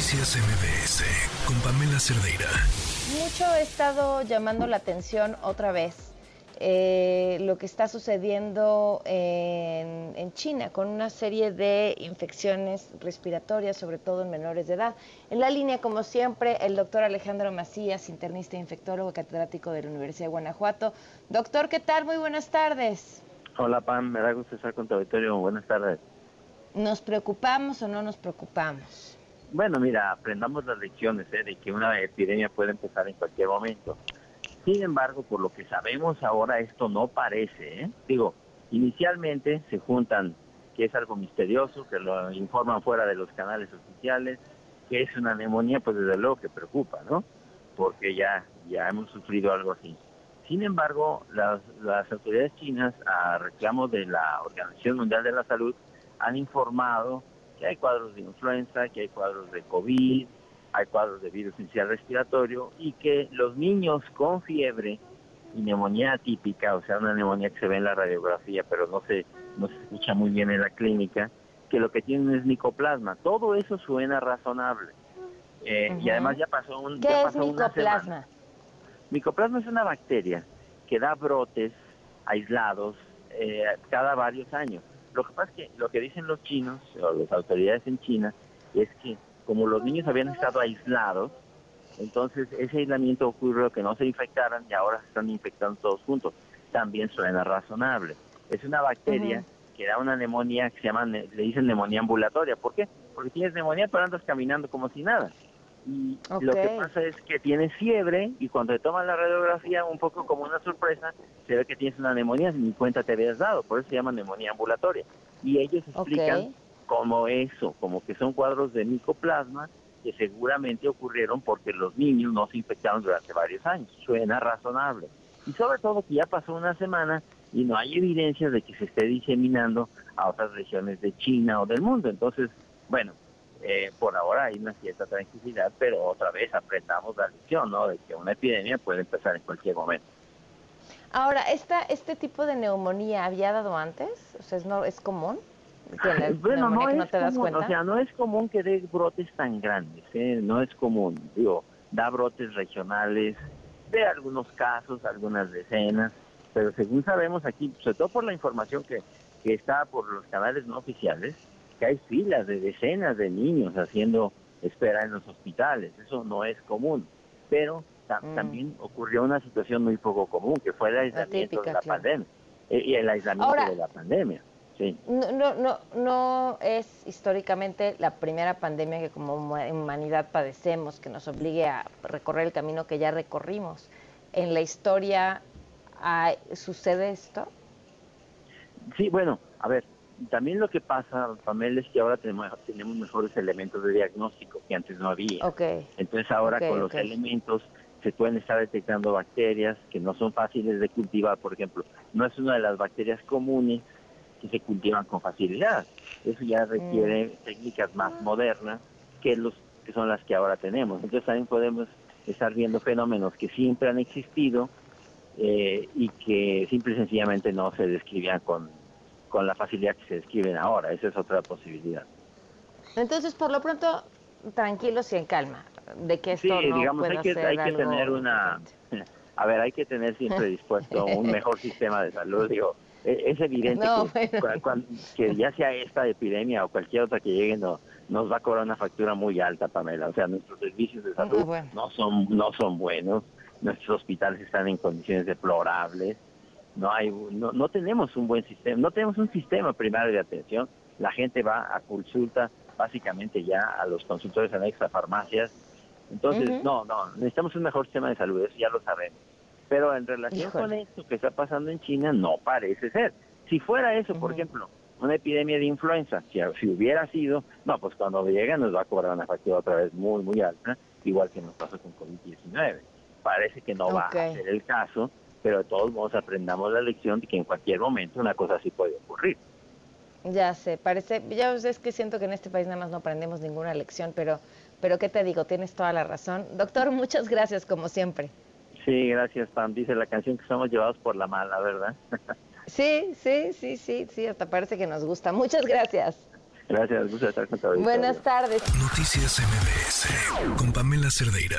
Noticias MBS con Pamela Cerdeira. Mucho ha estado llamando la atención otra vez eh, lo que está sucediendo en, en, China con una serie de infecciones respiratorias, sobre todo en menores de edad. En la línea, como siempre, el doctor Alejandro Macías, internista e infectólogo catedrático de la Universidad de Guanajuato. Doctor, ¿qué tal? Muy buenas tardes. Hola, Pam, me da gusto estar con tu auditorio. Buenas tardes. ¿Nos preocupamos o no nos preocupamos? Bueno, mira, aprendamos las lecciones ¿eh? de que una epidemia puede empezar en cualquier momento. Sin embargo, por lo que sabemos ahora, esto no parece. ¿eh? Digo, inicialmente se juntan que es algo misterioso, que lo informan fuera de los canales oficiales, que es una neumonía, pues desde luego que preocupa, ¿no? Porque ya, ya hemos sufrido algo así. Sin embargo, las, las autoridades chinas, a reclamo de la Organización Mundial de la Salud, han informado que hay cuadros de influenza, que hay cuadros de COVID, hay cuadros de virus inicial respiratorio y que los niños con fiebre y neumonía típica, o sea, una neumonía que se ve en la radiografía, pero no se, no se escucha muy bien en la clínica, que lo que tienen es micoplasma. Todo eso suena razonable. Eh, Y además ya pasó un... ¿Qué ya es pasó una micoplasma? semana. Micoplasma es una bacteria que da brotes aislados eh, cada varios años. Lo que pasa es que lo que dicen los chinos, o las autoridades en China, es que como los niños habían estado aislados, entonces ese aislamiento ocurrió que no se infectaran y ahora se están infectando todos juntos. También suena razonable. Es una bacteria que da una neumonía que se llama, le dicen neumonía ambulatoria. ¿Por qué? Porque tienes neumonía pero andas caminando como si nada. Y lo que pasa es que tienes fiebre y cuando te toman la radiografía, un poco como una sorpresa, se ve que tienes una neumonía, ni cuenta te habías dado, por eso se llama neumonía ambulatoria. Y ellos explican como eso, como que son cuadros de micoplasma que seguramente ocurrieron porque los niños no se infectaron durante varios años. Suena razonable. Y sobre todo que ya pasó una semana y no hay evidencia de que se esté diseminando a otras regiones de China o del mundo. Entonces, bueno, eh, por ahora hay una cierta tranquilidad, pero otra vez aprendamos la lección, ¿no? De que una epidemia puede empezar en cualquier momento. Ahora, ¿esta, ¿este tipo de neumonía había dado antes? O sea, ¿es, no, es común? ¿Tener Bueno, no que es no te das común, cuenta? o sea, no es común que dé brotes tan grandes, ¿eh? no es común. Digo, da brotes regionales, de algunos casos, algunas decenas, pero según sabemos aquí, sobre todo por la información que, que está por los canales no oficiales, que hay filas de decenas de niños haciendo espera en los hospitales, eso no es común. Pero ta- Mm. también ocurrió una situación muy poco común, que fue el aislamiento de la claro. pandemia, eh, y el aislamiento Ahora- de la pandemia, sí. No, no, no, no es históricamente la primera pandemia que como huma- humanidad padecemos, que nos obligue a recorrer el camino que ya recorrimos. ¿En la historia hay- sucede esto? Sí, bueno, a ver, también lo que pasa, Pamela, es que ahora tenemos, tenemos mejores elementos de diagnóstico que antes no había. Ok. Entonces ahora con los elementos se pueden estar detectando bacterias que no son fáciles de cultivar, por ejemplo. No es una de las bacterias comunes que se cultivan con facilidad. Eso ya requiere Mm. técnicas más modernas que los que son las que ahora tenemos. Entonces también podemos estar viendo fenómenos que siempre han existido eh, y que simple y sencillamente no se describían con, con la facilidad que se describen ahora. Esa es otra posibilidad. Entonces, por lo pronto, tranquilos y en calma, de que esto Sí, no digamos, hay que, ser hay que tener una... diferente. A ver, hay que tener siempre dispuesto un mejor sistema de salud. Digo, e- es evidente No, que, bueno. que ya sea esta epidemia o cualquier otra que llegue, no, nos va a cobrar una factura muy alta, Pamela. O sea, nuestros servicios de salud bueno. no son no son buenos, nuestros hospitales están en condiciones deplorables, no hay no, no tenemos un buen sistema, no tenemos un sistema primario de atención. La gente va a consulta básicamente ya a los consultores anexos a farmacias. Entonces, no, no, necesitamos un mejor sistema de salud, eso ya lo sabemos. Pero en relación Híjole. con esto que está pasando en China, no parece ser. Si fuera eso, por ejemplo, una epidemia de influenza, si, si hubiera sido, no, pues cuando llega nos va a cobrar una factura otra vez muy, muy alta, igual que nos pasó con COVID-19. Parece que no va a ser el caso, pero de todos modos aprendamos la lección de que en cualquier momento una cosa así puede ocurrir. Ya sé, parece, ya es que siento que en este país nada más no aprendemos ninguna lección, pero, pero ¿qué te digo? Tienes toda la razón. Doctor, muchas gracias como siempre. Sí, gracias, Pam. Dice la canción que somos llevados por la mala, ¿verdad? Sí, sí, sí, sí, sí, hasta parece que nos gusta. Muchas gracias. Gracias, gusto estar con Buenas tardes. Noticias MBS con Pamela Cerdeira.